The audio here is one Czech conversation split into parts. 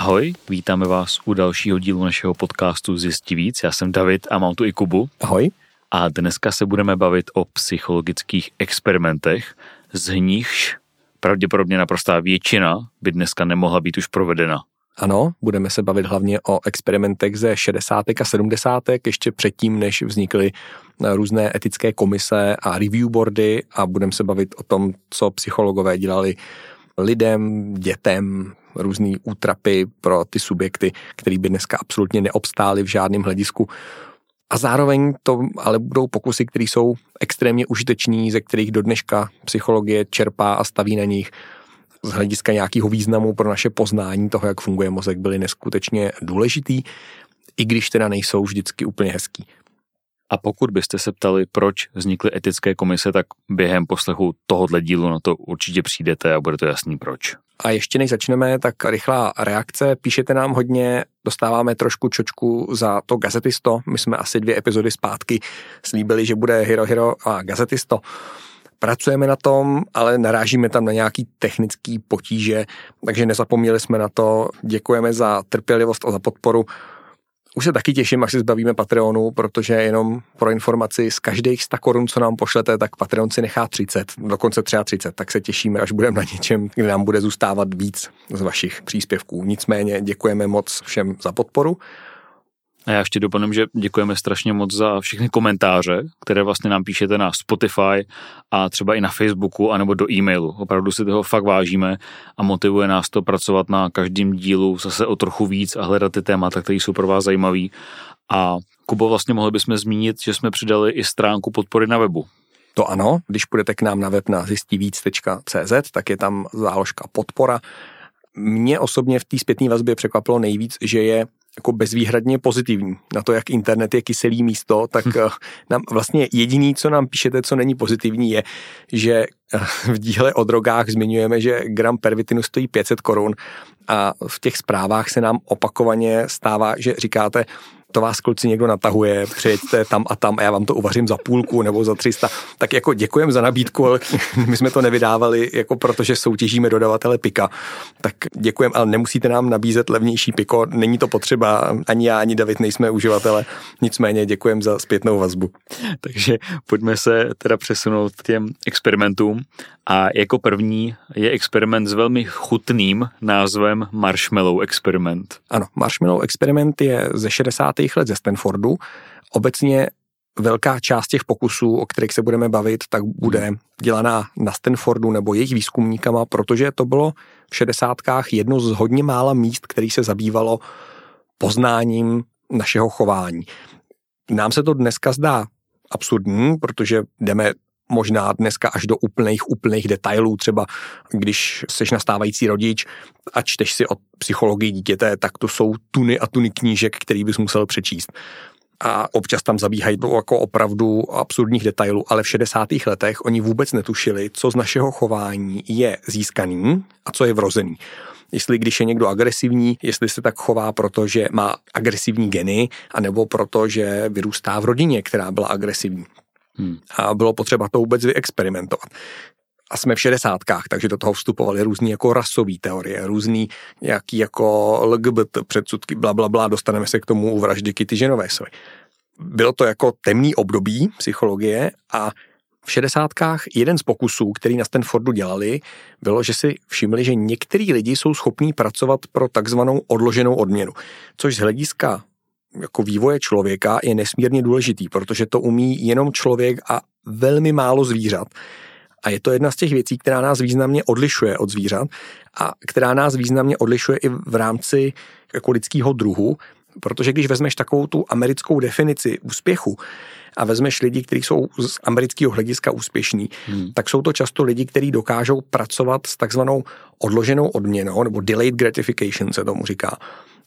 Ahoj, vítáme vás u dalšího dílu našeho podcastu Zjistí víc. Já jsem David a mám tu i Kubu. Ahoj. A dneska se budeme bavit o psychologických experimentech, z nichž pravděpodobně naprostá většina by dneska nemohla být už provedena. Ano, budeme se bavit hlavně o experimentech ze 60. a 70. ještě předtím, než vznikly různé etické komise a review boardy a budeme se bavit o tom, co psychologové dělali lidem, dětem, různé útrapy pro ty subjekty, který by dneska absolutně neobstály v žádném hledisku. A zároveň to ale budou pokusy, které jsou extrémně užiteční, ze kterých do dneška psychologie čerpá a staví na nich z hlediska nějakého významu pro naše poznání toho, jak funguje mozek, byly neskutečně důležitý, i když teda nejsou vždycky úplně hezký. A pokud byste se ptali, proč vznikly etické komise, tak během poslechu tohohle dílu na to určitě přijdete a bude to jasný proč. A ještě než začneme, tak rychlá reakce. Píšete nám hodně, dostáváme trošku čočku za to gazetisto. My jsme asi dvě epizody zpátky slíbili, že bude Hero Hero a gazetisto. Pracujeme na tom, ale narážíme tam na nějaký technický potíže, takže nezapomněli jsme na to. Děkujeme za trpělivost a za podporu. Už se taky těším, až se zbavíme Patreonu, protože jenom pro informaci z každých 100 korun, co nám pošlete, tak Patreon si nechá 30, dokonce třeba 30, tak se těšíme, až budeme na něčem, kde nám bude zůstávat víc z vašich příspěvků. Nicméně děkujeme moc všem za podporu a já ještě doplním, že děkujeme strašně moc za všechny komentáře, které vlastně nám píšete na Spotify a třeba i na Facebooku anebo do e-mailu. Opravdu si toho fakt vážíme a motivuje nás to pracovat na každém dílu zase o trochu víc a hledat ty témata, které jsou pro vás zajímavý. A Kubo, vlastně mohli bychom zmínit, že jsme přidali i stránku podpory na webu. To ano, když půjdete k nám na web na zjistivíc.cz, tak je tam záložka podpora. Mě osobně v té zpětné vazbě překvapilo nejvíc, že je jako bezvýhradně pozitivní. Na to, jak internet je kyselý místo, tak hm. Eh, nám vlastně jediný, co nám píšete, co není pozitivní, je, že eh, v díle o drogách zmiňujeme, že gram pervitinu stojí 500 korun a v těch zprávách se nám opakovaně stává, že říkáte, to vás kluci někdo natahuje, přijeďte tam a tam a já vám to uvařím za půlku nebo za 300, tak jako děkujem za nabídku, ale my jsme to nevydávali, jako protože soutěžíme dodavatele pika, tak děkujem, ale nemusíte nám nabízet levnější piko, není to potřeba, ani já, ani David nejsme uživatele, nicméně děkujem za zpětnou vazbu. Takže pojďme se teda přesunout k těm experimentům a jako první je experiment s velmi chutným názvem Marshmallow Experiment. Ano, Marshmallow Experiment je ze 60. let ze Stanfordu. Obecně velká část těch pokusů, o kterých se budeme bavit, tak bude dělaná na Stanfordu nebo jejich výzkumníkama, protože to bylo v 60. jedno z hodně mála míst, který se zabývalo poznáním našeho chování. Nám se to dneska zdá absurdní, protože jdeme možná dneska až do úplných, úplných detailů, třeba když jsi nastávající rodič a čteš si o psychologii dítěte, tak to jsou tuny a tuny knížek, který bys musel přečíst a občas tam zabíhají do jako opravdu absurdních detailů, ale v 60. letech oni vůbec netušili, co z našeho chování je získaný a co je vrozený. Jestli když je někdo agresivní, jestli se tak chová, protože má agresivní geny, anebo proto, že vyrůstá v rodině, která byla agresivní. Hmm. A bylo potřeba to vůbec vyexperimentovat. A jsme v šedesátkách, takže do toho vstupovaly různé jako rasové teorie, různý nějaký jako LGBT předsudky, bla, bla, bla, dostaneme se k tomu u vraždy Kitty Genovésovi. Bylo to jako temný období psychologie a v šedesátkách jeden z pokusů, který na Stanfordu dělali, bylo, že si všimli, že některý lidi jsou schopní pracovat pro takzvanou odloženou odměnu, což z hlediska jako vývoje člověka je nesmírně důležitý, protože to umí jenom člověk a velmi málo zvířat. A je to jedna z těch věcí, která nás významně odlišuje od zvířat a která nás významně odlišuje i v rámci jako lidského druhu, protože když vezmeš takovou tu americkou definici úspěchu a vezmeš lidi, kteří jsou z amerického hlediska úspěšní, hmm. tak jsou to často lidi, kteří dokážou pracovat s takzvanou odloženou odměnou, nebo delayed gratification se tomu říká.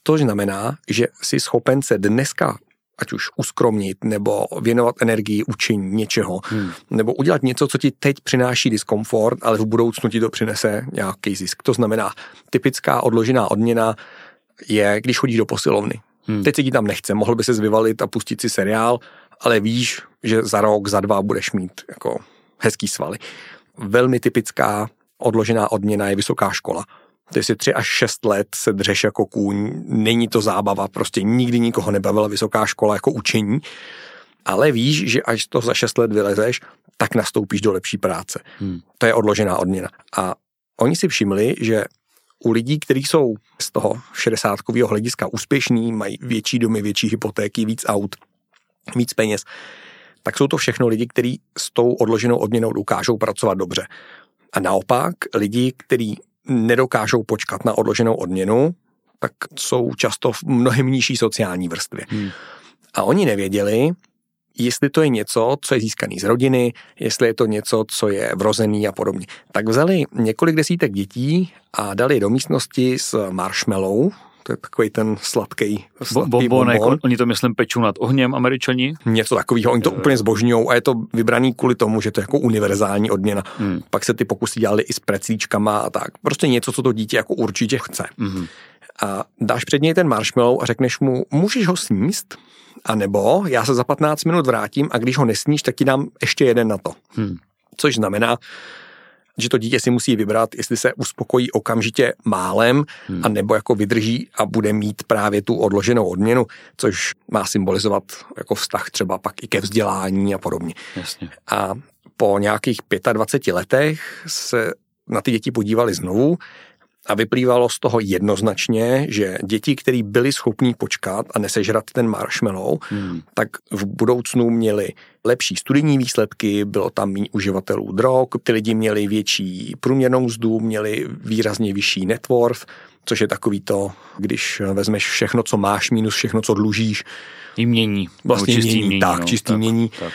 To znamená, že jsi schopen se dneska ať už uskromnit, nebo věnovat energii učení něčeho, hmm. nebo udělat něco, co ti teď přináší diskomfort, ale v budoucnu ti to přinese nějaký zisk. To znamená, typická odložená odměna je, když chodíš do posilovny. Hmm. Teď se ti tam nechce, mohl by se vyvalit a pustit si seriál, ale víš, že za rok, za dva budeš mít jako hezký svaly. Velmi typická odložená odměna je vysoká škola Ty si tři až šest let se dřeš jako kůň, není to zábava, prostě nikdy nikoho nebavila vysoká škola jako učení, ale víš, že až to za šest let vylezeš, tak nastoupíš do lepší práce. Hmm. To je odložená odměna. A oni si všimli, že u lidí, kteří jsou z toho 60 hlediska úspěšní, mají větší domy, větší hypotéky, víc aut, víc peněz, tak jsou to všechno lidi, kteří s tou odloženou odměnou dokážou pracovat dobře. A naopak lidi, kteří nedokážou počkat na odloženou odměnu, tak jsou často v mnohem nižší sociální vrstvě. Hmm. A oni nevěděli, jestli to je něco, co je získaný z rodiny, jestli je to něco, co je vrozený a podobně. Tak vzali několik desítek dětí a dali do místnosti s marshmallow, to je takový ten sladký, sladký Bombonek, bonbon. oni to myslím pečou nad ohněm američani? Něco takového, oni to je. úplně zbožňují a je to vybraný kvůli tomu, že to je jako univerzální odměna. Hmm. Pak se ty pokusy dělali i s precíčkama a tak. Prostě něco, co to dítě jako určitě chce. Hmm. A dáš před něj ten marshmallow a řekneš mu, můžeš ho sníst? A nebo já se za 15 minut vrátím a když ho nesníš, tak ti dám ještě jeden na to. Hmm. Což znamená, že to dítě si musí vybrat, jestli se uspokojí okamžitě málem, hmm. a nebo jako vydrží a bude mít právě tu odloženou odměnu, což má symbolizovat jako vztah třeba pak i ke vzdělání a podobně. Jasně. A po nějakých 25 letech se na ty děti podívali znovu a vyplývalo z toho jednoznačně, že děti, které byly schopní počkat a nesežrat ten marshmallow, hmm. tak v budoucnu měli lepší studijní výsledky, bylo tam méně uživatelů drog, ty lidi měli větší průměrnou mzdu, měli výrazně vyšší net worth, což je takový to, když vezmeš všechno, co máš, minus všechno, co dlužíš. mění. Vlastně čistý mění, mění, tak, no, čistý tak, mění. Tak.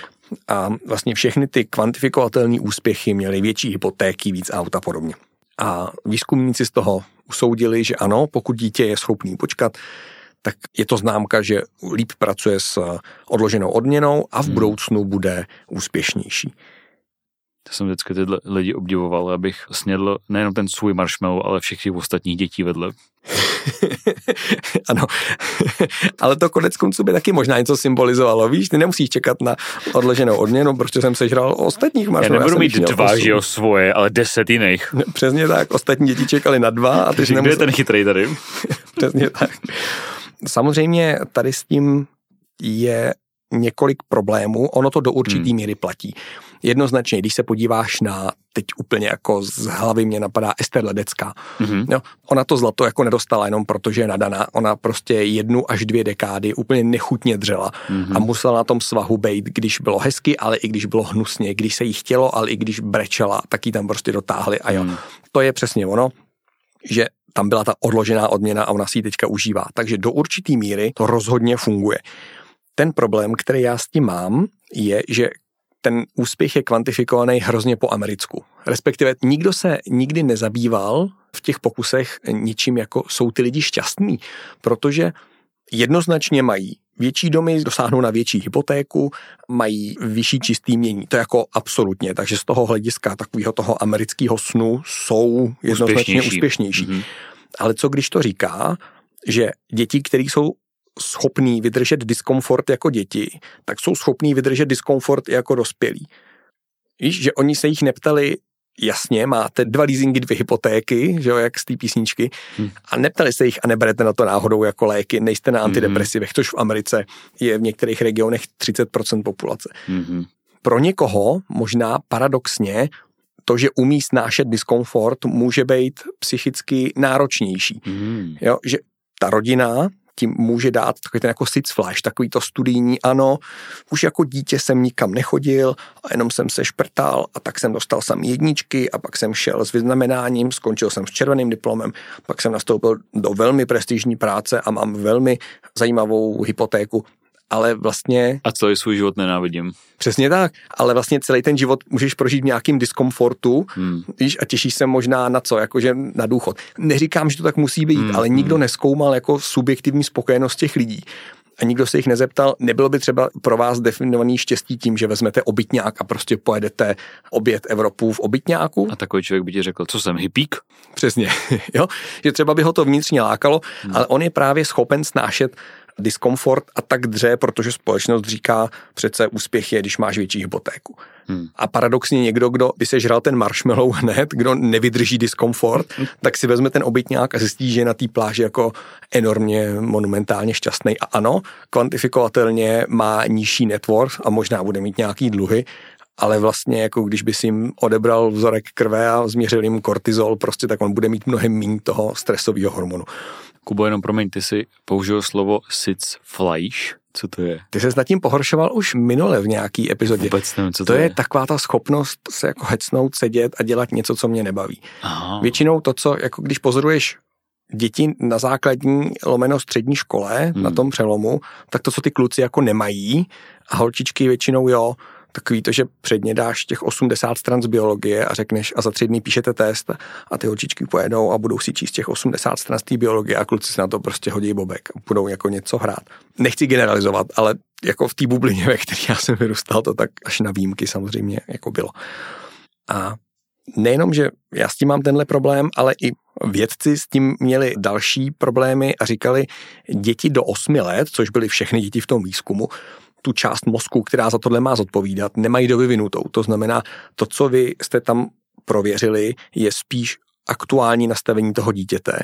A vlastně všechny ty kvantifikovatelné úspěchy měly větší hypotéky, víc aut a podobně. A výzkumníci z toho usoudili, že ano, pokud dítě je schopný počkat, tak je to známka, že líp pracuje s odloženou odměnou a v hmm. budoucnu bude úspěšnější. Já jsem vždycky tyhle lidi obdivoval, abych snědl nejenom ten svůj marshmallow, ale všech těch ostatních dětí vedle. ano, ale to konec konců by taky možná něco symbolizovalo, víš, ty nemusíš čekat na odloženou odměnu, protože jsem sežral ostatních marshmallow. Já nebudu mít dva, že jo, svoje, ale deset jiných. Přesně tak, ostatní děti čekali na dva a ty nemusel... Kde je ten chytrý tady? Přesně tak. Samozřejmě tady s tím je několik problémů, ono to do určitý hmm. míry platí. Jednoznačně, když se podíváš na, teď úplně jako z hlavy mě napadá Ester Ledecká, hmm. jo, ona to zlato jako nedostala jenom protože je nadaná, ona prostě jednu až dvě dekády úplně nechutně dřela hmm. a musela na tom svahu být, když bylo hezky, ale i když bylo hnusně, když se jí chtělo, ale i když brečela, tak ji tam prostě dotáhli a jo. Hmm. To je přesně ono, že tam byla ta odložená odměna a ona si ji teďka užívá. Takže do určitý míry to rozhodně funguje. Ten problém, který já s tím mám, je, že ten úspěch je kvantifikovaný hrozně po americku. Respektive nikdo se nikdy nezabýval v těch pokusech ničím, jako jsou ty lidi šťastní, protože jednoznačně mají větší domy, dosáhnou na větší hypotéku, mají vyšší čistý mění. To je jako absolutně. Takže z toho hlediska takového toho amerického snu jsou jednoznačně úspěšnější. úspěšnější. Mm-hmm. Ale co když to říká, že děti, které jsou schopní vydržet diskomfort jako děti, tak jsou schopní vydržet diskomfort i jako dospělí. Víš, že oni se jich neptali, jasně, máte dva leasingy, dvě hypotéky, že jo, jak z té písničky, hmm. a neptali se jich a neberete na to náhodou jako léky, nejste na antidepresivech, hmm. což v Americe je v některých regionech 30% populace. Hmm. Pro někoho možná paradoxně to, že umí snášet diskomfort, může být psychicky náročnější. Hmm. Jo, že ta rodina tím může dát takový ten jako sits flash, takový to studijní, ano, už jako dítě jsem nikam nechodil a jenom jsem se šprtal a tak jsem dostal sam jedničky a pak jsem šel s vyznamenáním, skončil jsem s červeným diplomem, pak jsem nastoupil do velmi prestižní práce a mám velmi zajímavou hypotéku ale vlastně... A celý svůj život nenávidím. Přesně tak, ale vlastně celý ten život můžeš prožít v nějakým diskomfortu, hmm. víš, a těšíš se možná na co, jakože na důchod. Neříkám, že to tak musí být, hmm. ale nikdo hmm. neskoumal jako subjektivní spokojenost těch lidí. A nikdo se jich nezeptal, nebylo by třeba pro vás definovaný štěstí tím, že vezmete obytňák a prostě pojedete obět Evropu v obytňáku? A takový člověk by ti řekl, co jsem, hippík? Přesně, jo, že třeba by ho to vnitřně lákalo, hmm. ale on je právě schopen snášet diskomfort a tak dře, protože společnost říká, přece úspěch je, když máš větší hypotéku. Hmm. A paradoxně někdo, kdo by se žral ten marshmallow hned, kdo nevydrží diskomfort, tak si vezme ten obytňák a zjistí, že je na té pláži jako enormně monumentálně šťastný. A ano, kvantifikovatelně má nižší network a možná bude mít nějaký dluhy, ale vlastně jako když by si jim odebral vzorek krve a změřil jim kortizol, prostě tak on bude mít mnohem méně toho stresového hormonu. Kubo, jenom promiň, ty si použil slovo Sitzfleisch. Co to je? Ty se nad tím pohoršoval už minule v nějaký epizodě. Vůbec nevím, co to, to je. je. taková ta schopnost se jako hecnout, sedět a dělat něco, co mě nebaví. Aha. Většinou to, co, jako když pozoruješ děti na základní lomeno střední škole, hmm. na tom přelomu, tak to, co ty kluci jako nemají a holčičky většinou jo, takový to, že předně dáš těch 80 stran z biologie a řekneš a za tři dny píšete test a ty holčičky pojedou a budou si číst těch 80 stran z té biologie a kluci si na to prostě hodí bobek a budou jako něco hrát. Nechci generalizovat, ale jako v té bublině, ve které já jsem vyrůstal, to tak až na výjimky samozřejmě jako bylo. A nejenom, že já s tím mám tenhle problém, ale i vědci s tím měli další problémy a říkali, děti do 8 let, což byly všechny děti v tom výzkumu, tu část mozku, která za tohle má zodpovídat, nemají dovyvinutou. To znamená, to, co vy jste tam prověřili, je spíš aktuální nastavení toho dítěte,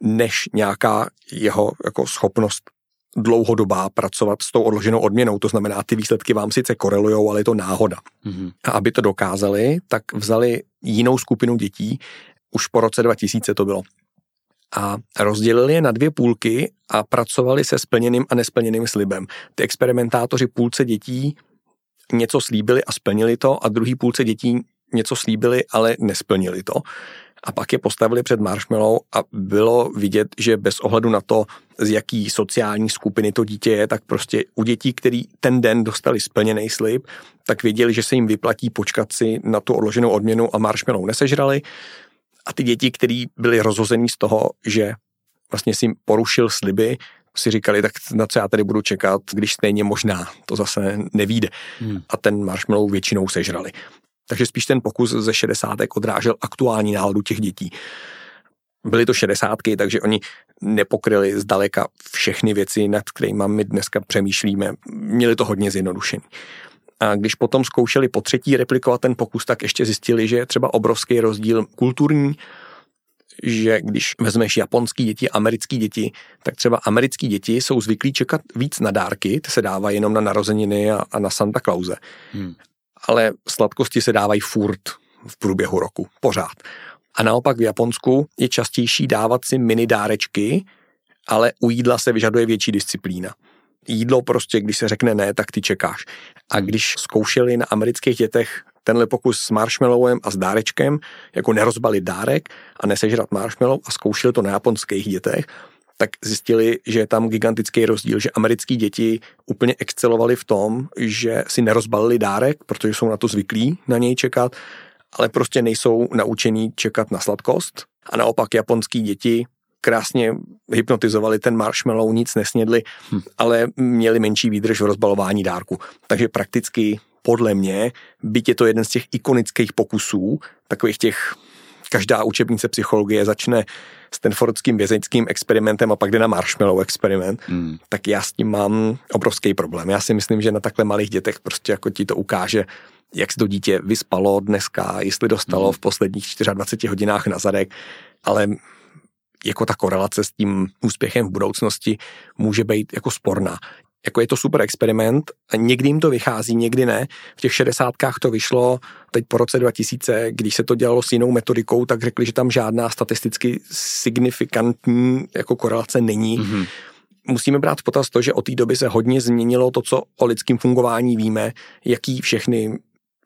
než nějaká jeho jako schopnost dlouhodobá pracovat s tou odloženou odměnou. To znamená, ty výsledky vám sice korelujou, ale je to náhoda. Mm-hmm. A aby to dokázali, tak vzali jinou skupinu dětí, už po roce 2000 to bylo, a rozdělili je na dvě půlky a pracovali se splněným a nesplněným slibem. Ty experimentátoři půlce dětí něco slíbili a splnili to a druhý půlce dětí něco slíbili, ale nesplnili to. A pak je postavili před marshmallow a bylo vidět, že bez ohledu na to, z jaký sociální skupiny to dítě je, tak prostě u dětí, který ten den dostali splněný slib, tak věděli, že se jim vyplatí počkat si na tu odloženou odměnu a marshmallow nesežrali. A ty děti, které byly rozhozený z toho, že vlastně si porušil sliby, si říkali, tak na co já tady budu čekat, když stejně možná to zase nevíde. Hmm. A ten marshmallow většinou sežrali. Takže spíš ten pokus ze 60. odrážel aktuální náladu těch dětí. Byly to šedesátky, takže oni nepokryli zdaleka všechny věci, nad kterými my dneska přemýšlíme. Měli to hodně zjednodušený. A když potom zkoušeli po třetí replikovat ten pokus, tak ještě zjistili, že je třeba obrovský rozdíl kulturní, že když vezmeš japonský děti, americký děti, tak třeba americký děti jsou zvyklí čekat víc na dárky, ty se dávají jenom na narozeniny a, a na Santa Clause. Hmm. Ale sladkosti se dávají furt v průběhu roku, pořád. A naopak v Japonsku je častější dávat si mini dárečky, ale u jídla se vyžaduje větší disciplína jídlo prostě, když se řekne ne, tak ty čekáš. A když zkoušeli na amerických dětech tenhle pokus s marshmallowem a s dárečkem, jako nerozbalit dárek a nesežrat marshmallow a zkoušeli to na japonských dětech, tak zjistili, že je tam gigantický rozdíl, že americký děti úplně excelovali v tom, že si nerozbalili dárek, protože jsou na to zvyklí na něj čekat, ale prostě nejsou naučení čekat na sladkost. A naopak japonský děti krásně hypnotizovali ten marshmallow, nic nesnědli, hm. ale měli menší výdrž v rozbalování dárku. Takže prakticky podle mě, byť je to jeden z těch ikonických pokusů, takových těch každá učebnice psychologie začne Stanfordským vězeňským experimentem a pak jde na marshmallow experiment, hmm. tak já s tím mám obrovský problém. Já si myslím, že na takhle malých dětech prostě jako ti to ukáže, jak se to dítě vyspalo dneska, jestli dostalo hmm. v posledních 24 hodinách na zadek, ale jako ta korelace s tím úspěchem v budoucnosti může být jako sporná. Jako je to super experiment a někdy jim to vychází, někdy ne. V těch šedesátkách to vyšlo, teď po roce 2000, když se to dělalo s jinou metodikou, tak řekli, že tam žádná statisticky signifikantní jako korelace není. Mm-hmm musíme brát v potaz to, že od té doby se hodně změnilo to, co o lidském fungování víme, jaký všechny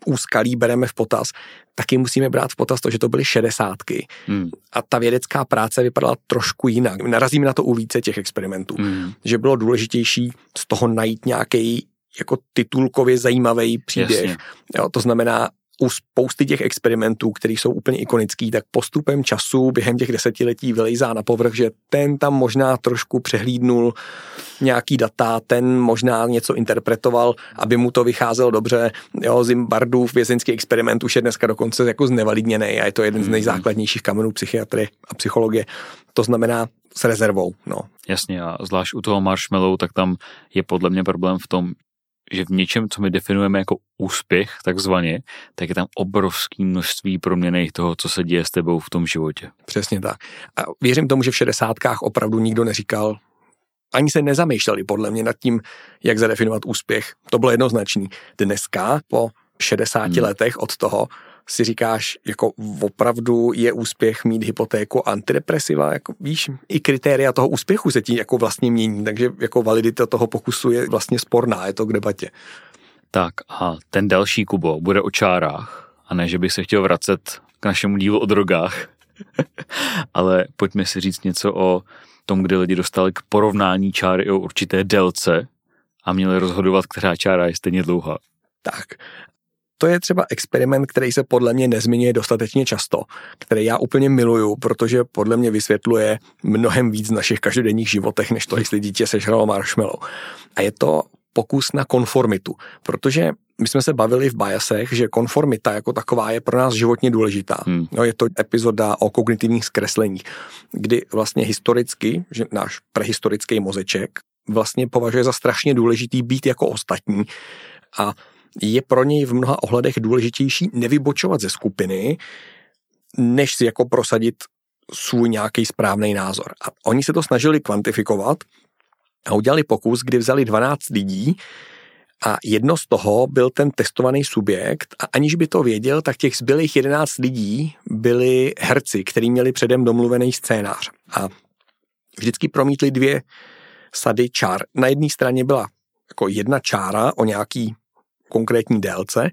úskalí bereme v potaz, taky musíme brát v potaz to, že to byly šedesátky. Hmm. A ta vědecká práce vypadala trošku jinak. Narazíme na to u více těch experimentů. Hmm. Že bylo důležitější z toho najít nějaký jako titulkově zajímavý příběh. Jo, to znamená, u spousty těch experimentů, které jsou úplně ikonický, tak postupem času během těch desetiletí vylejzá na povrch, že ten tam možná trošku přehlídnul nějaký data, ten možná něco interpretoval, aby mu to vycházelo dobře. Jo, Zimbardův vězeňský experiment už je dneska dokonce jako znevalidněný a je to jeden z mhm. nejzákladnějších kamenů psychiatry a psychologie. To znamená s rezervou. No. Jasně a zvlášť u toho marshmallow, tak tam je podle mě problém v tom, že v něčem, co my definujeme jako úspěch, takzvaně, tak je tam obrovské množství proměny toho, co se děje s tebou v tom životě. Přesně tak. A věřím tomu, že v šedesátkách opravdu nikdo neříkal, ani se nezamýšleli podle mě nad tím, jak zadefinovat úspěch. To bylo jednoznačný. Dneska, po 60 hmm. letech od toho, si říkáš, jako opravdu je úspěch mít hypotéku antidepresiva, jako víš, i kritéria toho úspěchu se ti jako vlastně mění, takže jako validita toho pokusu je vlastně sporná, je to k debatě. Tak a ten další Kubo bude o čárách a ne, že bych se chtěl vracet k našemu dílu o drogách, ale pojďme si říct něco o tom, kdy lidi dostali k porovnání čáry o určité délce a měli rozhodovat, která čára je stejně dlouhá. Tak, to je třeba experiment, který se podle mě nezmiňuje dostatečně často, který já úplně miluju, protože podle mě vysvětluje mnohem víc v našich každodenních životech, než to, jestli dítě sežralo marshmallow. A je to pokus na konformitu, protože my jsme se bavili v biasech, že konformita jako taková je pro nás životně důležitá. Hmm. No, je to epizoda o kognitivních zkresleních, kdy vlastně historicky, že náš prehistorický mozeček vlastně považuje za strašně důležitý být jako ostatní a je pro něj v mnoha ohledech důležitější nevybočovat ze skupiny, než si jako prosadit svůj nějaký správný názor. A oni se to snažili kvantifikovat a udělali pokus, kdy vzali 12 lidí a jedno z toho byl ten testovaný subjekt a aniž by to věděl, tak těch zbylých 11 lidí byli herci, kteří měli předem domluvený scénář. A vždycky promítli dvě sady čár. Na jedné straně byla jako jedna čára o nějaký konkrétní délce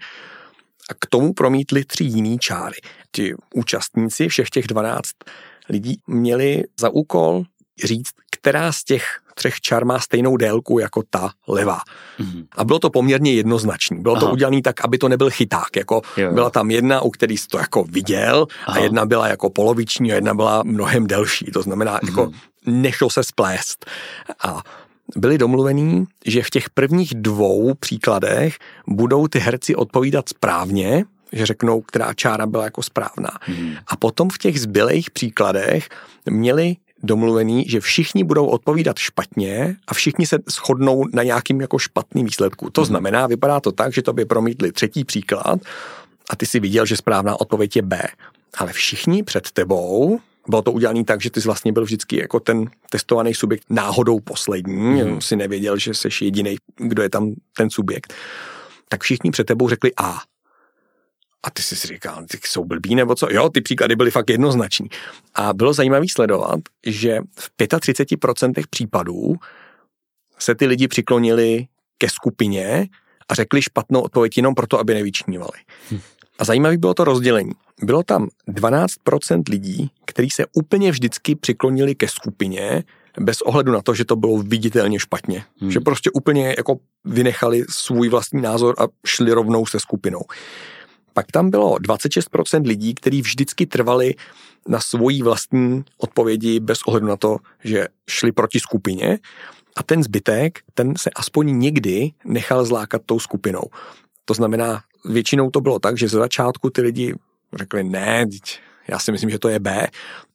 a k tomu promítli tři jiný čáry. Ti účastníci, všech těch 12 lidí, měli za úkol říct, která z těch třech čar má stejnou délku jako ta levá. Mm-hmm. A bylo to poměrně jednoznačné. Bylo Aha. to udělané tak, aby to nebyl chyták. Jako jo. byla tam jedna, u který jsi to jako viděl Aha. a jedna byla jako poloviční a jedna byla mnohem delší. To znamená, mm-hmm. jako nešlo se splést. A byli domluvení, že v těch prvních dvou příkladech budou ty herci odpovídat správně, že řeknou, která čára byla jako správná. Hmm. A potom v těch zbylejch příkladech měli domluvený, že všichni budou odpovídat špatně a všichni se shodnou na nějakým jako špatným výsledku. To hmm. znamená, vypadá to tak, že to by promítli třetí příklad a ty si viděl, že správná odpověď je B. Ale všichni před tebou bylo to udělané tak, že ty jsi vlastně byl vždycky jako ten testovaný subjekt náhodou poslední, mm. si nevěděl, že jsi jediný, kdo je tam ten subjekt. Tak všichni před tebou řekli A. A ty jsi si říkal, ty jsou blbí nebo co? Jo, ty příklady byly fakt jednoznační. A bylo zajímavé sledovat, že v 35% případů se ty lidi přiklonili ke skupině a řekli špatnou odpověď jenom proto, aby nevyčnívali. Hm. A zajímavé bylo to rozdělení. Bylo tam 12% lidí, kteří se úplně vždycky přiklonili ke skupině, bez ohledu na to, že to bylo viditelně špatně. Hmm. Že prostě úplně jako vynechali svůj vlastní názor a šli rovnou se skupinou. Pak tam bylo 26% lidí, kteří vždycky trvali na svojí vlastní odpovědi bez ohledu na to, že šli proti skupině. A ten zbytek, ten se aspoň někdy nechal zlákat tou skupinou. To znamená, většinou to bylo tak, že ze začátku ty lidi řekli, ne, já si myslím, že to je B,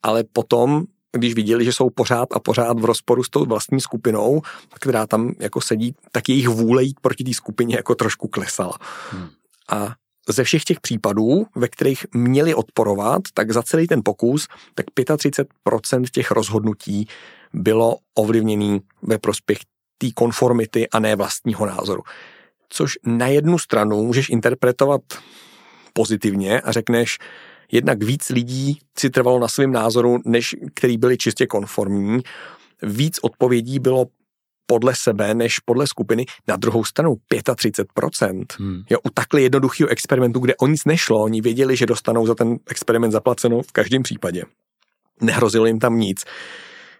ale potom když viděli, že jsou pořád a pořád v rozporu s tou vlastní skupinou, která tam jako sedí, tak jejich vůle jít proti té skupině jako trošku klesala. Hmm. A ze všech těch případů, ve kterých měli odporovat, tak za celý ten pokus, tak 35% těch rozhodnutí bylo ovlivněný ve prospěch té konformity a ne vlastního názoru což na jednu stranu můžeš interpretovat pozitivně a řekneš, jednak víc lidí si trvalo na svém názoru, než který byli čistě konformní. Víc odpovědí bylo podle sebe než podle skupiny. Na druhou stranu 35%. Hmm. Jo, u takhle jednoduchého experimentu, kde o nic nešlo, oni věděli, že dostanou za ten experiment zaplaceno v každém případě. Nehrozilo jim tam nic.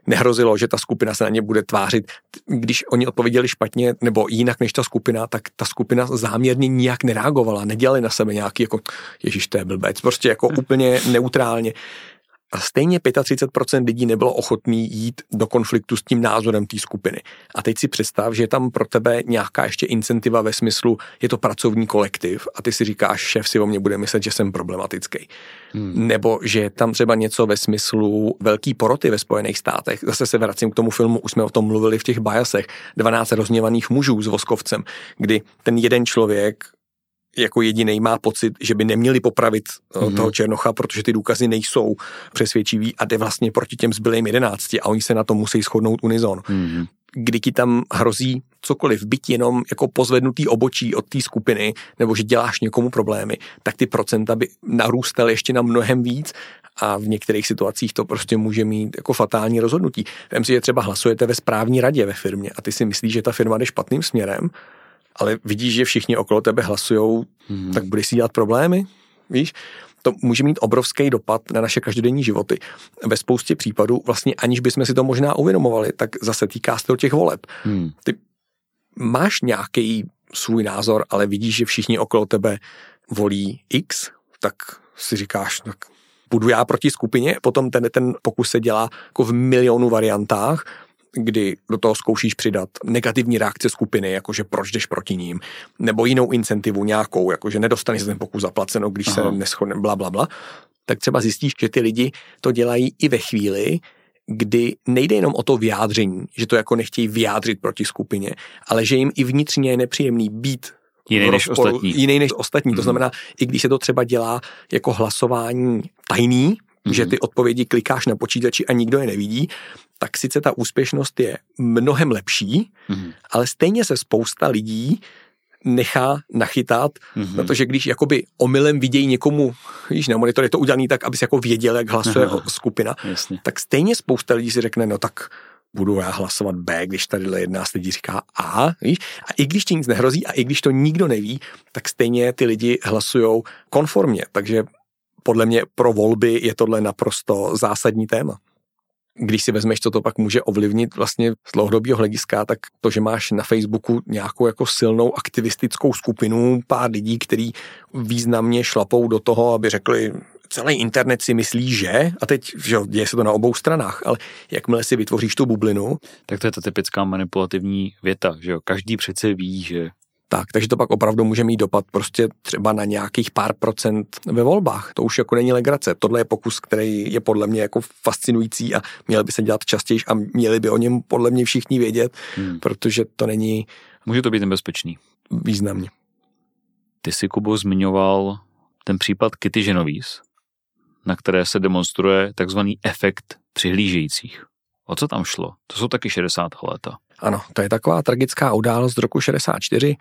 Nehrozilo, že ta skupina se na ně bude tvářit. Když oni odpověděli špatně nebo jinak než ta skupina, tak ta skupina záměrně nijak nereagovala, nedělali na sebe nějaký jako Ježíš, to je blbec, prostě jako úplně neutrálně. A stejně 35% lidí nebylo ochotný jít do konfliktu s tím názorem té skupiny. A teď si představ, že je tam pro tebe nějaká ještě incentiva ve smyslu, je to pracovní kolektiv a ty si říkáš, šéf si o mě bude myslet, že jsem problematický. Hmm. Nebo že je tam třeba něco ve smyslu velký poroty ve Spojených státech. Zase se vracím k tomu filmu, už jsme o tom mluvili v těch bajasech. 12 rozněvaných mužů s voskovcem, kdy ten jeden člověk jako jediný má pocit, že by neměli popravit mm-hmm. toho Černocha, protože ty důkazy nejsou přesvědčivý a jde vlastně proti těm zbylým jedenácti a oni se na to musí shodnout unizon. Mm-hmm. Kdy ti tam hrozí cokoliv, byť jenom jako pozvednutý obočí od té skupiny, nebo že děláš někomu problémy, tak ty procenta by narůstaly ještě na mnohem víc a v některých situacích to prostě může mít jako fatální rozhodnutí. Vem si, že třeba hlasujete ve správní radě ve firmě a ty si myslíš, že ta firma jde špatným směrem ale vidíš, že všichni okolo tebe hlasujou, hmm. tak budeš si dělat problémy, víš? To může mít obrovský dopad na naše každodenní životy. Ve spoustě případů, vlastně aniž bychom si to možná uvědomovali, tak zase týká se to těch voleb. Hmm. Ty máš nějaký svůj názor, ale vidíš, že všichni okolo tebe volí X, tak si říkáš, tak budu já proti skupině, potom ten, ten pokus se dělá jako v milionu variantách, kdy do toho zkoušíš přidat negativní reakce skupiny, jakože proč jdeš proti ním, nebo jinou incentivu nějakou, jakože nedostaneš ten pokus zaplaceno, když Aha. se neschodne, bla, bla, bla, tak třeba zjistíš, že ty lidi to dělají i ve chvíli, kdy nejde jenom o to vyjádření, že to jako nechtějí vyjádřit proti skupině, ale že jim i vnitřně je nepříjemný být jiný než ostatní. Jiný než ostatní. Mm. To mhm. znamená, i když se to třeba dělá jako hlasování tajný, mm. že ty odpovědi klikáš na počítači a nikdo je nevidí, tak sice ta úspěšnost je mnohem lepší, mm. ale stejně se spousta lidí nechá nachytat, mm-hmm. protože když jakoby omylem vidějí někomu, víš, na monitor je to udělaný tak, aby si jako věděl, jak hlasuje Aha, skupina, jasně. tak stejně spousta lidí si řekne, no tak budu já hlasovat B, když tady jedna z lidí říká A, víš? A i když ti nic nehrozí a i když to nikdo neví, tak stejně ty lidi hlasujou konformně, takže podle mě pro volby je tohle naprosto zásadní téma když si vezmeš, co to pak může ovlivnit vlastně z dlouhodobého hlediska, tak to, že máš na Facebooku nějakou jako silnou aktivistickou skupinu, pár lidí, kteří významně šlapou do toho, aby řekli, celý internet si myslí, že, a teď, že děje se to na obou stranách, ale jakmile si vytvoříš tu bublinu. Tak to je ta typická manipulativní věta, že jo, každý přece ví, že tak, takže to pak opravdu může mít dopad prostě třeba na nějakých pár procent ve volbách. To už jako není legrace. Tohle je pokus, který je podle mě jako fascinující a měl by se dělat častěji a měli by o něm podle mě všichni vědět, hmm. protože to není... Může to být nebezpečný. Významně. Ty jsi, Kubo, zmiňoval ten případ Kitty Genovis, na které se demonstruje takzvaný efekt přihlížejících. O co tam šlo? To jsou taky 60. léta. Ano, to je taková tragická událost z roku 64.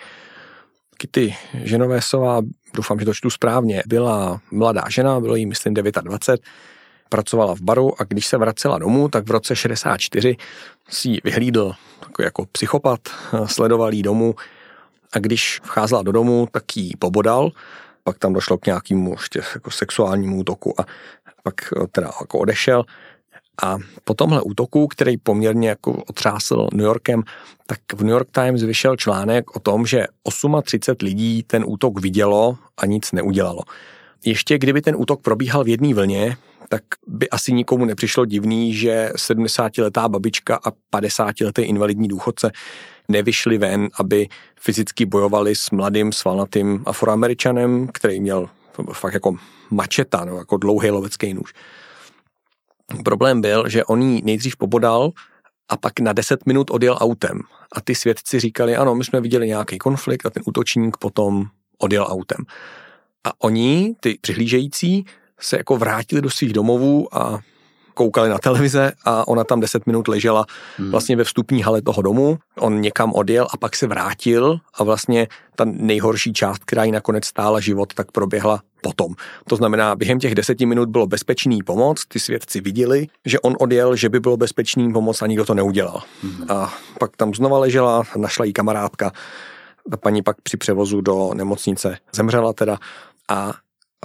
Kitty Ženovésová, doufám, že to čtu správně, byla mladá žena, bylo jí myslím 29, pracovala v baru a když se vracela domů, tak v roce 64 si ji vyhlídl takový jako psychopat, sledoval jí domů a když vcházela do domu, tak ji pobodal, pak tam došlo k nějakému ještě jako sexuálnímu útoku a pak teda jako odešel a po tomhle útoku, který poměrně jako otřásl New Yorkem, tak v New York Times vyšel článek o tom, že 38 lidí ten útok vidělo a nic neudělalo. Ještě kdyby ten útok probíhal v jedné vlně, tak by asi nikomu nepřišlo divný, že 70-letá babička a 50-letý invalidní důchodce nevyšli ven, aby fyzicky bojovali s mladým svalnatým afroameričanem, který měl fakt jako mačeta, no, jako dlouhý lovecký nůž. Problém byl, že on ji nejdřív pobodal a pak na 10 minut odjel autem. A ty svědci říkali, ano, my jsme viděli nějaký konflikt a ten útočník potom odjel autem. A oni, ty přihlížející, se jako vrátili do svých domovů a koukali na televize a ona tam 10 minut ležela hmm. vlastně ve vstupní hale toho domu. On někam odjel a pak se vrátil a vlastně ta nejhorší část, která jí nakonec stála život, tak proběhla potom. To znamená, během těch deseti minut bylo bezpečný pomoc, ty svědci viděli, že on odjel, že by bylo bezpečný pomoc a nikdo to neudělal. Hmm. A pak tam znova ležela, našla jí kamarádka, ta paní pak při převozu do nemocnice zemřela teda a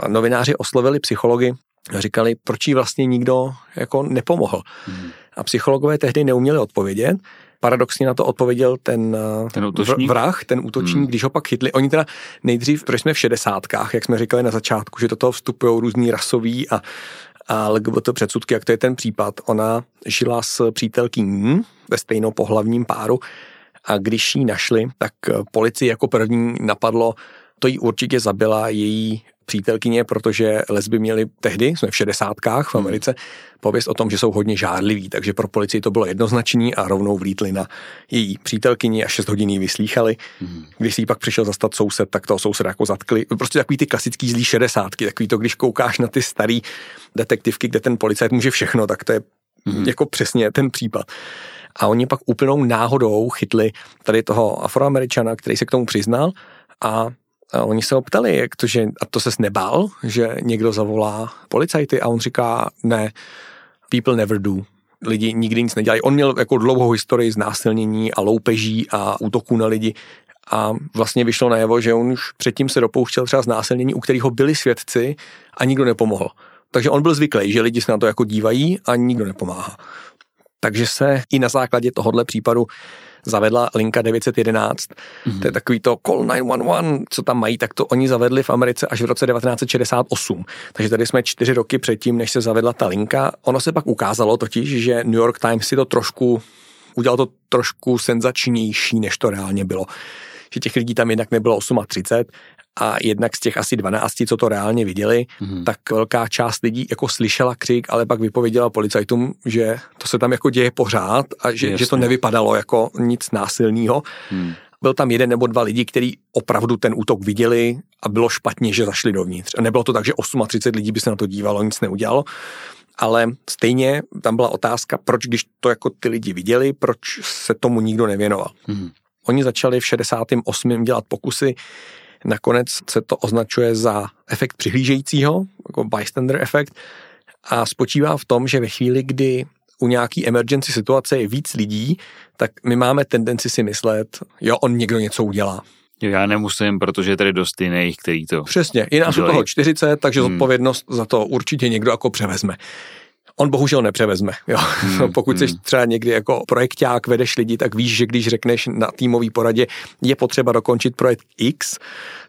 novináři oslovili psychologi A říkali, proč jí vlastně nikdo jako nepomohl. Hmm. A psychologové tehdy neuměli odpovědět. Paradoxně na to odpověděl ten, ten útočník? vrah, ten útočník, hmm. když ho pak chytli. Oni teda nejdřív, protože jsme v šedesátkách, jak jsme říkali na začátku, že do toho vstupují různý rasový a a LGBT předsudky, jak to je ten případ. Ona žila s přítelkyní ve stejnopohlavním páru a když ji našli, tak policii jako první napadlo, to jí určitě zabila její přítelkyně, protože lesby měly tehdy, jsme v šedesátkách v hmm. Americe, pověst o tom, že jsou hodně žádliví, takže pro policii to bylo jednoznačný a rovnou vlítli na její přítelkyni a 6 hodin ji vyslýchali. Hmm. Když si ji pak přišel zastat soused, tak toho souseda jako zatkli. Prostě takový ty klasický zlý šedesátky, takový to, když koukáš na ty starý detektivky, kde ten policajt může všechno, tak to je hmm. jako přesně ten případ. A oni pak úplnou náhodou chytli tady toho afroameričana, který se k tomu přiznal a a oni se ho ptali, jak to, že, a to ses nebál, že někdo zavolá policajty a on říká, ne, people never do. Lidi nikdy nic nedělají. On měl jako dlouhou historii znásilnění a loupeží a útoků na lidi a vlastně vyšlo najevo, že on už předtím se dopouštěl třeba znásilnění, u kterého byli svědci a nikdo nepomohl. Takže on byl zvyklý, že lidi se na to jako dívají a nikdo nepomáhá. Takže se i na základě tohohle případu zavedla linka 911. Mm-hmm. To je takový to call 911, co tam mají, tak to oni zavedli v Americe až v roce 1968. Takže tady jsme čtyři roky předtím, než se zavedla ta linka. Ono se pak ukázalo totiž, že New York Times si to trošku udělal to trošku senzačnější, než to reálně bylo že těch lidí tam jednak nebylo 38 a jednak z těch asi 12, co to reálně viděli, mm-hmm. tak velká část lidí jako slyšela křik, ale pak vypověděla policajtům, že to se tam jako děje pořád a že, že to nevypadalo jako nic násilného. Mm. Byl tam jeden nebo dva lidi, kteří opravdu ten útok viděli a bylo špatně, že zašli dovnitř. A nebylo to tak, že 38 lidí by se na to dívalo, nic neudělalo. Ale stejně tam byla otázka, proč, když to jako ty lidi viděli, proč se tomu nikdo nevěnoval. Mm. Oni začali v 68. dělat pokusy, nakonec se to označuje za efekt přihlížejícího, jako bystander efekt, a spočívá v tom, že ve chvíli, kdy u nějaký emergency situace je víc lidí, tak my máme tendenci si myslet, jo, on někdo něco udělá. Já nemusím, protože je tady dost jiných, který to Přesně, je nás u toho 40, takže hmm. zodpovědnost za to určitě někdo jako převezme. On bohužel nepřevezme. Jo. Hmm, Pokud jsi hmm. třeba někdy jako projekták, vedeš lidi, tak víš, že když řekneš na týmový poradě, je potřeba dokončit projekt X,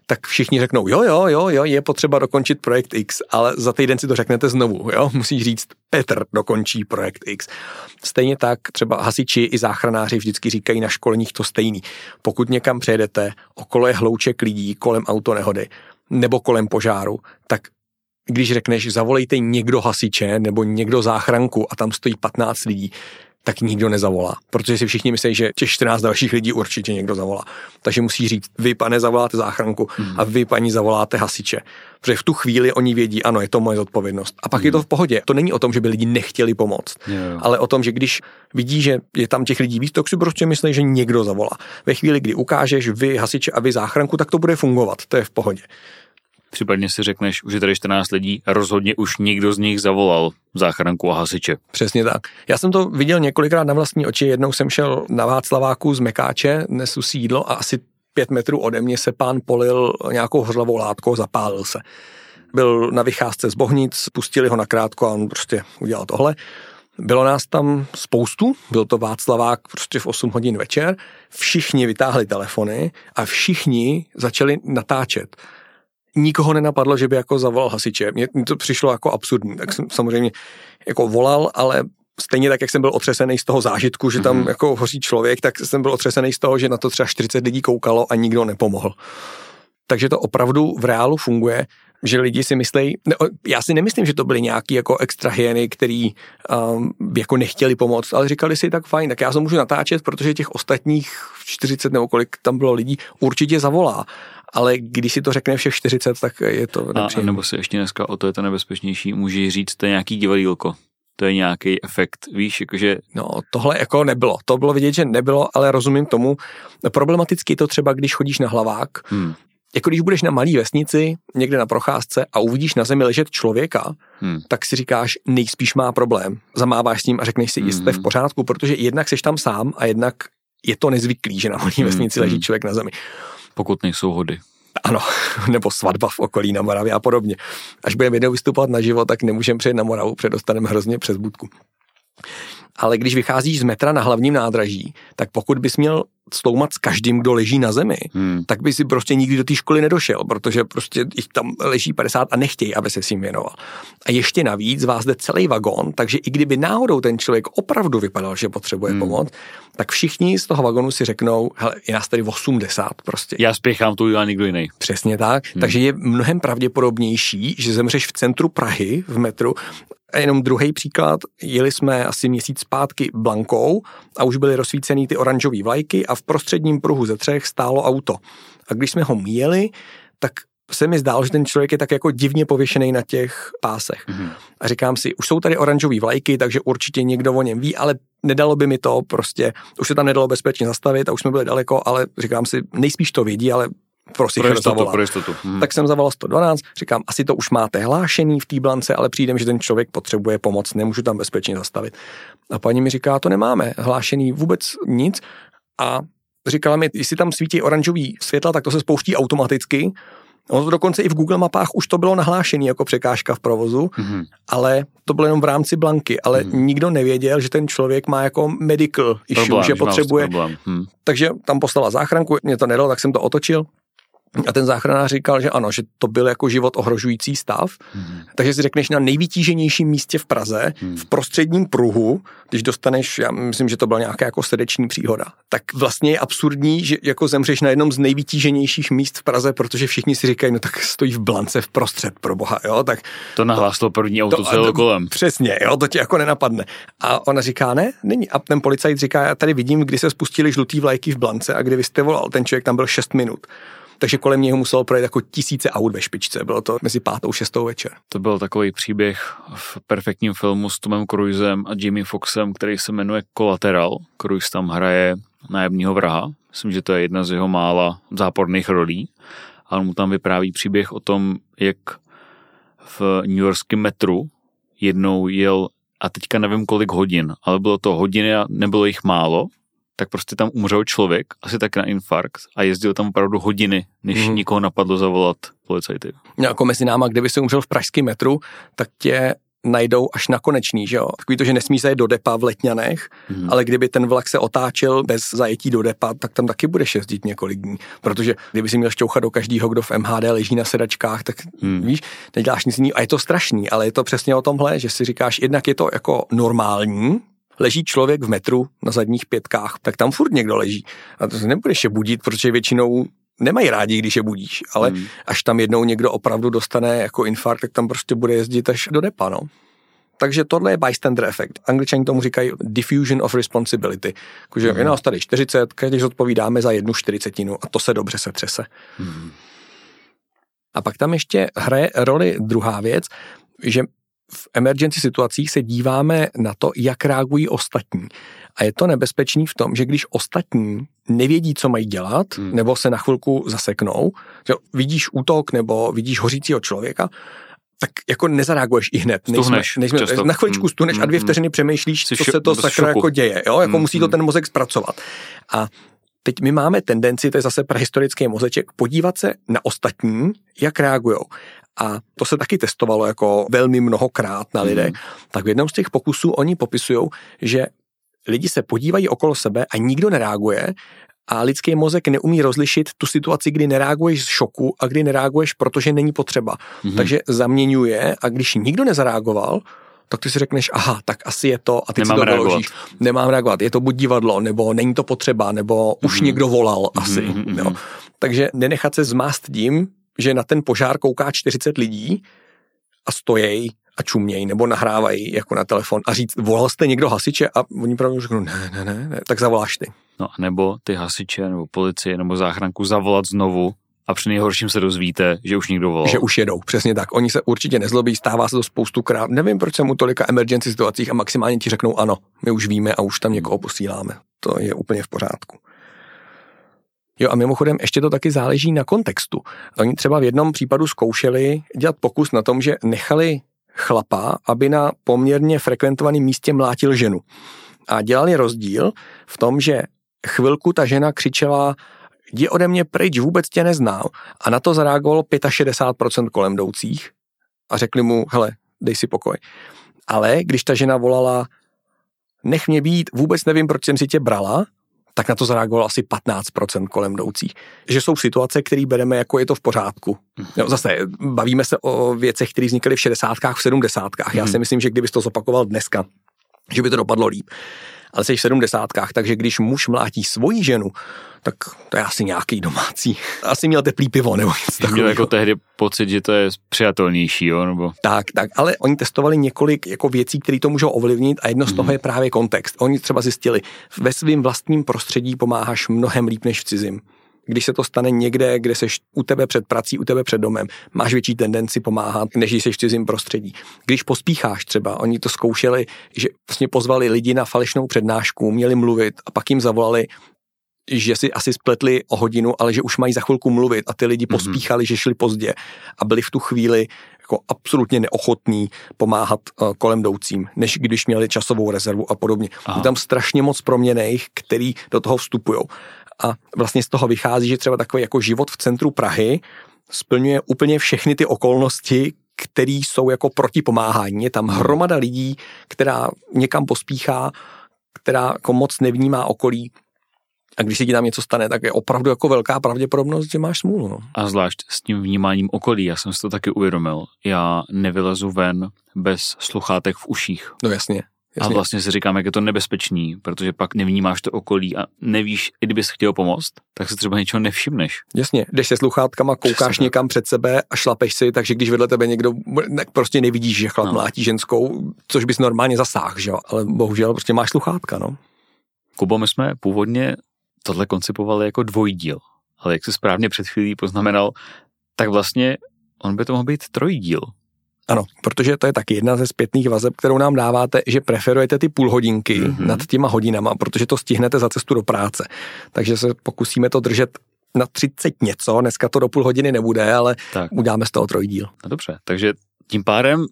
tak všichni řeknou, jo, jo, jo, jo, je potřeba dokončit projekt X, ale za týden si to řeknete znovu, jo, musíš říct, Petr dokončí projekt X. Stejně tak třeba hasiči i záchranáři vždycky říkají na školeních to stejný. Pokud někam přejedete, okolo je hlouček lidí kolem autonehody nebo kolem požáru, tak když řekneš, zavolejte někdo hasiče nebo někdo záchranku a tam stojí 15 lidí, tak nikdo nezavolá, protože si všichni myslí, že těch 14 dalších lidí určitě někdo zavolá. Takže musí říct, vy pane zavoláte záchranku hmm. a vy paní zavoláte hasiče. Protože v tu chvíli oni vědí, ano, je to moje zodpovědnost. A pak hmm. je to v pohodě. To není o tom, že by lidi nechtěli pomoct, yeah. ale o tom, že když vidí, že je tam těch lidí víc, tak si prostě myslí, že někdo zavolá. Ve chvíli, kdy ukážeš vy hasiče a vy záchranku, tak to bude fungovat. To je v pohodě případně si řekneš, už je tady 14 lidí a rozhodně už někdo z nich zavolal záchranku a hasiče. Přesně tak. Já jsem to viděl několikrát na vlastní oči. Jednou jsem šel na Václaváku z Mekáče, nesu sídlo a asi pět metrů ode mě se pán polil nějakou hořlavou látkou, zapálil se. Byl na vycházce z Bohnic, pustili ho nakrátko a on prostě udělal tohle. Bylo nás tam spoustu, byl to Václavák prostě v 8 hodin večer, všichni vytáhli telefony a všichni začali natáčet nikoho nenapadlo, že by jako zavolal hasiče. Mně to přišlo jako absurdní, tak jsem samozřejmě jako volal, ale stejně tak, jak jsem byl otřesený z toho zážitku, že tam mm-hmm. jako hoří člověk, tak jsem byl otřesený z toho, že na to třeba 40 lidí koukalo a nikdo nepomohl. Takže to opravdu v reálu funguje, že lidi si myslí, ne, já si nemyslím, že to byly nějaký jako extra hyeny, který um, jako nechtěli pomoct, ale říkali si tak fajn, tak já to můžu natáčet, protože těch ostatních 40 nebo kolik tam bylo lidí určitě zavolá ale když si to řekne všech 40, tak je to nepříjemné. A, nebo si ještě dneska, o to je to nebezpečnější, může říct, to je nějaký divadílko. To je nějaký efekt, víš, jakože... No, tohle jako nebylo. To bylo vidět, že nebylo, ale rozumím tomu. Problematicky je to třeba, když chodíš na hlavák, hmm. jako když budeš na malý vesnici, někde na procházce a uvidíš na zemi ležet člověka, hmm. tak si říkáš, nejspíš má problém. Zamáváš s ním a řekneš si, hmm. jste v pořádku, protože jednak seš tam sám a jednak je to nezvyklý, že na malý hmm. vesnici leží hmm. člověk na zemi pokud nejsou hody. Ano, nebo svatba v okolí na Moravě a podobně. Až budeme jednou vystupovat na život, tak nemůžeme přijet na Moravu, předostaneme hrozně přes budku. Ale když vycházíš z metra na hlavním nádraží, tak pokud bys měl stoumat s každým, kdo leží na zemi, hmm. tak by si prostě nikdy do té školy nedošel, protože prostě jich tam leží 50 a nechtějí, aby se s ním věnoval. A ještě navíc vás jde celý vagón, takže i kdyby náhodou ten člověk opravdu vypadal, že potřebuje hmm. pomoc, tak všichni z toho vagonu si řeknou, hele, je nás tady 80 prostě. Já spěchám, to udělá někdo jiný. Přesně tak. Hmm. Takže je mnohem pravděpodobnější, že zemřeš v centru Prahy v metru a jenom druhý příklad, jeli jsme asi měsíc zpátky Blankou a už byly rozsvícený ty oranžové vlajky a v prostředním pruhu ze třech stálo auto. A když jsme ho míjeli, tak se mi zdálo, že ten člověk je tak jako divně pověšený na těch pásech. Mm-hmm. A říkám si, už jsou tady oranžové vlajky, takže určitě někdo o něm ví, ale nedalo by mi to prostě, už se tam nedalo bezpečně zastavit a už jsme byli daleko, ale říkám si, nejspíš to vědí, ale prosím, pro jistotu, pro jistotu. Hmm. Tak jsem zavolal 112, říkám, asi to už máte hlášený v té blance, ale přijdem, že ten člověk potřebuje pomoc, nemůžu tam bezpečně zastavit. A paní mi říká, to nemáme hlášený vůbec nic a říkala mi, jestli tam svítí oranžový světla, tak to se spouští automaticky. Ono to dokonce i v Google mapách už to bylo nahlášené jako překážka v provozu, mm-hmm. ale to bylo jenom v rámci blanky, ale mm-hmm. nikdo nevěděl, že ten člověk má jako medical issue, problém, že potřebuje. Hmm. Takže tam poslala záchranku, mě to nedalo, tak jsem to otočil a ten záchranář říkal, že ano, že to byl jako život ohrožující stav. Hmm. Takže si řekneš na nejvytíženějším místě v Praze, hmm. v prostředním pruhu, když dostaneš, já myslím, že to byla nějaká jako srdeční příhoda, tak vlastně je absurdní, že jako zemřeš na jednom z nejvytíženějších míst v Praze, protože všichni si říkají, no tak stojí v blance v prostřed, pro boha, jo, tak... To nahláslo první auto celé kolem. Přesně, jo, to ti jako nenapadne. A ona říká, ne, není. A ten policajt říká, já tady vidím, kdy se spustili žlutý vlajky v blance a kdy vy jste volal, ten člověk tam byl 6 minut takže kolem něho muselo projít jako tisíce aut ve špičce. Bylo to mezi pátou a šestou večer. To byl takový příběh v perfektním filmu s Tomem Cruisem a Jimmy Foxem, který se jmenuje Collateral. Cruise tam hraje nájemního vraha. Myslím, že to je jedna z jeho mála záporných rolí. A on mu tam vypráví příběh o tom, jak v New Yorkském metru jednou jel a teďka nevím kolik hodin, ale bylo to hodiny a nebylo jich málo tak prostě tam umřel člověk, asi tak na infarkt a jezdil tam opravdu hodiny, než mm. nikoho napadlo zavolat policajty. No, jako mezi náma, kdyby se umřel v pražském metru, tak tě najdou až na konečný, že jo. Takový to, že nesmí jít do depa v Letňanech, mm. ale kdyby ten vlak se otáčel bez zajetí do depa, tak tam taky bude jezdit několik dní. Protože kdyby si měl šťouchat do každého, kdo v MHD leží na sedačkách, tak mm. víš, neděláš nic jiného. A je to strašný, ale je to přesně o tomhle, že si říkáš, jednak je to jako normální, leží člověk v metru na zadních pětkách, tak tam furt někdo leží. A to se nebudeš je budit, protože většinou nemají rádi, když je budíš, ale hmm. až tam jednou někdo opravdu dostane jako infarkt, tak tam prostě bude jezdit až do depa, no. Takže tohle je bystander efekt. Angličani tomu říkají diffusion of responsibility. Takže hmm. je nás tady 40, každý zodpovídáme za jednu čtyřicetinu a to se dobře se třese. Hmm. A pak tam ještě hraje roli druhá věc, že v emergency situacích se díváme na to, jak reagují ostatní. A je to nebezpečný v tom, že když ostatní nevědí, co mají dělat, hmm. nebo se na chvilku zaseknou, že vidíš útok nebo vidíš hořícího člověka, tak jako nezareaguješ i hned. Nejsme, nejsme, na chviličku stuneš a dvě hmm, hmm. vteřiny přemýšlíš, co se to sakra jako děje. Jo? Jako hmm. musí to ten mozek zpracovat. A teď my máme tendenci, to je zase prehistorický mozeček, podívat se na ostatní, jak reagují. A to se taky testovalo jako velmi mnohokrát na lidech. Mm. Tak v jednom z těch pokusů oni popisují, že lidi se podívají okolo sebe a nikdo nereaguje a lidský mozek neumí rozlišit tu situaci, kdy nereaguješ z šoku a kdy nereaguješ, protože není potřeba. Mm-hmm. Takže zaměňuje a když nikdo nezareagoval, tak ty si řekneš, aha, tak asi je to, a ty Nemám si to doložíš. Nemám reagovat, je to buď divadlo, nebo není to potřeba, nebo už mm. někdo volal mm-hmm, asi. Mm-hmm. Jo. Takže nenechat se zmást tím, že na ten požár kouká 40 lidí a stojí a čumějí nebo nahrávají jako na telefon a říct, volal jste někdo hasiče a oni pravdu řeknou, ne, ne, ne, ne, tak zavoláš ty. No nebo ty hasiče nebo policie nebo záchranku zavolat znovu a při nejhorším se dozvíte, že už někdo volal. Že už jedou, přesně tak. Oni se určitě nezlobí, stává se to spoustu krát. Nevím, proč jsem u tolika emergency situacích a maximálně ti řeknou ano, my už víme a už tam někoho posíláme. To je úplně v pořádku. Jo a mimochodem ještě to taky záleží na kontextu. Oni třeba v jednom případu zkoušeli dělat pokus na tom, že nechali chlapa, aby na poměrně frekventovaném místě mlátil ženu. A dělali rozdíl v tom, že chvilku ta žena křičela jdi ode mě pryč, vůbec tě neznám. A na to zareagovalo 65% kolem jdoucích a řekli mu, hele, dej si pokoj. Ale když ta žena volala, nech mě být, vůbec nevím, proč jsem si tě brala, tak na to zareagovalo asi 15% kolem jdoucích. Že jsou situace, které bereme jako je to v pořádku. Mhm. Jo, zase bavíme se o věcech, které vznikaly v 60. v 70. Já si mhm. myslím, že kdybys to zopakoval dneska, že by to dopadlo líp ale jsi v sedmdesátkách, takže když muž mlátí svoji ženu, tak to je asi nějaký domácí. Asi měl teplý pivo nebo něco takového. Měl jako tehdy pocit, že to je přijatelnější, jo? Nebo... Tak, tak, ale oni testovali několik jako věcí, které to můžou ovlivnit a jedno z toho mhm. je právě kontext. Oni třeba zjistili, ve svém vlastním prostředí pomáháš mnohem líp než v cizím když se to stane někde, kde seš u tebe před prací, u tebe před domem, máš větší tendenci pomáhat, než když seš v cizím prostředí. Když pospícháš třeba, oni to zkoušeli, že vlastně pozvali lidi na falešnou přednášku, měli mluvit a pak jim zavolali, že si asi spletli o hodinu, ale že už mají za chvilku mluvit a ty lidi mhm. pospíchali, mm-hmm. že šli pozdě a byli v tu chvíli jako absolutně neochotní pomáhat uh, kolem jdoucím, než když měli časovou rezervu a podobně. Je tam strašně moc proměných, který do toho vstupují. A vlastně z toho vychází, že třeba takový jako život v centru Prahy splňuje úplně všechny ty okolnosti, které jsou jako proti pomáhání. Je tam hromada lidí, která někam pospíchá, která jako moc nevnímá okolí, a když se ti tam něco stane, tak je opravdu jako velká pravděpodobnost, že máš smůlu. No. A zvlášť s tím vnímáním okolí, já jsem si to taky uvědomil. Já nevylezu ven bez sluchátek v uších. No jasně. Jasně. A vlastně si říkám, jak je to nebezpečný, protože pak nevnímáš to okolí a nevíš, i kdybys chtěl pomoct, tak si třeba něčeho nevšimneš. Jasně, jdeš se sluchátkama, koukáš Přesně. někam před sebe a šlapeš si, takže když vedle tebe někdo, tak prostě nevidíš, že chlap no. mlátí ženskou, což bys normálně zasáhl, že jo? ale bohužel prostě máš sluchátka, no. Kubo, my jsme původně tohle koncipovali jako dvojdíl, ale jak se správně před chvílí poznamenal, tak vlastně on by to mohl být trojdíl. Ano, protože to je taky jedna ze zpětných vazeb, kterou nám dáváte, že preferujete ty půl hodinky mm-hmm. nad těma hodinama, protože to stihnete za cestu do práce. Takže se pokusíme to držet na 30 něco, dneska to do půl hodiny nebude, ale tak. uděláme z toho trojdíl. No dobře, takže tím pádem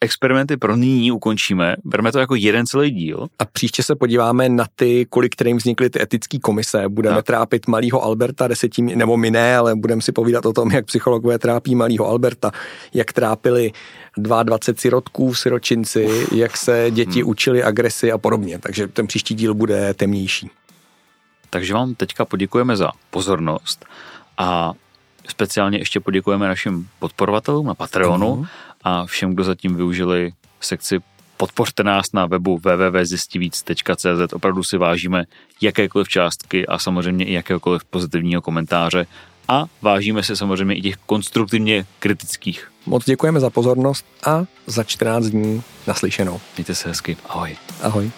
experimenty pro nyní ukončíme, bereme to jako jeden celý díl. A příště se podíváme na ty, kolik kterým vznikly ty etické komise. Budeme tak. trápit malého Alberta desetím, nebo my ne, ale budeme si povídat o tom, jak psychologové trápí malého Alberta, jak trápili 22 sirotků, siročinci, Uf. jak se děti hmm. učili agresi a podobně. Takže ten příští díl bude temnější. Takže vám teďka poděkujeme za pozornost a speciálně ještě poděkujeme našim podporovatelům na Patreonu uh-huh a všem, kdo zatím využili sekci podpořte nás na webu www.zistivíc.cz. Opravdu si vážíme jakékoliv částky a samozřejmě i jakéhokoliv pozitivního komentáře a vážíme se samozřejmě i těch konstruktivně kritických. Moc děkujeme za pozornost a za 14 dní naslyšenou. Mějte se hezky. Ahoj. Ahoj.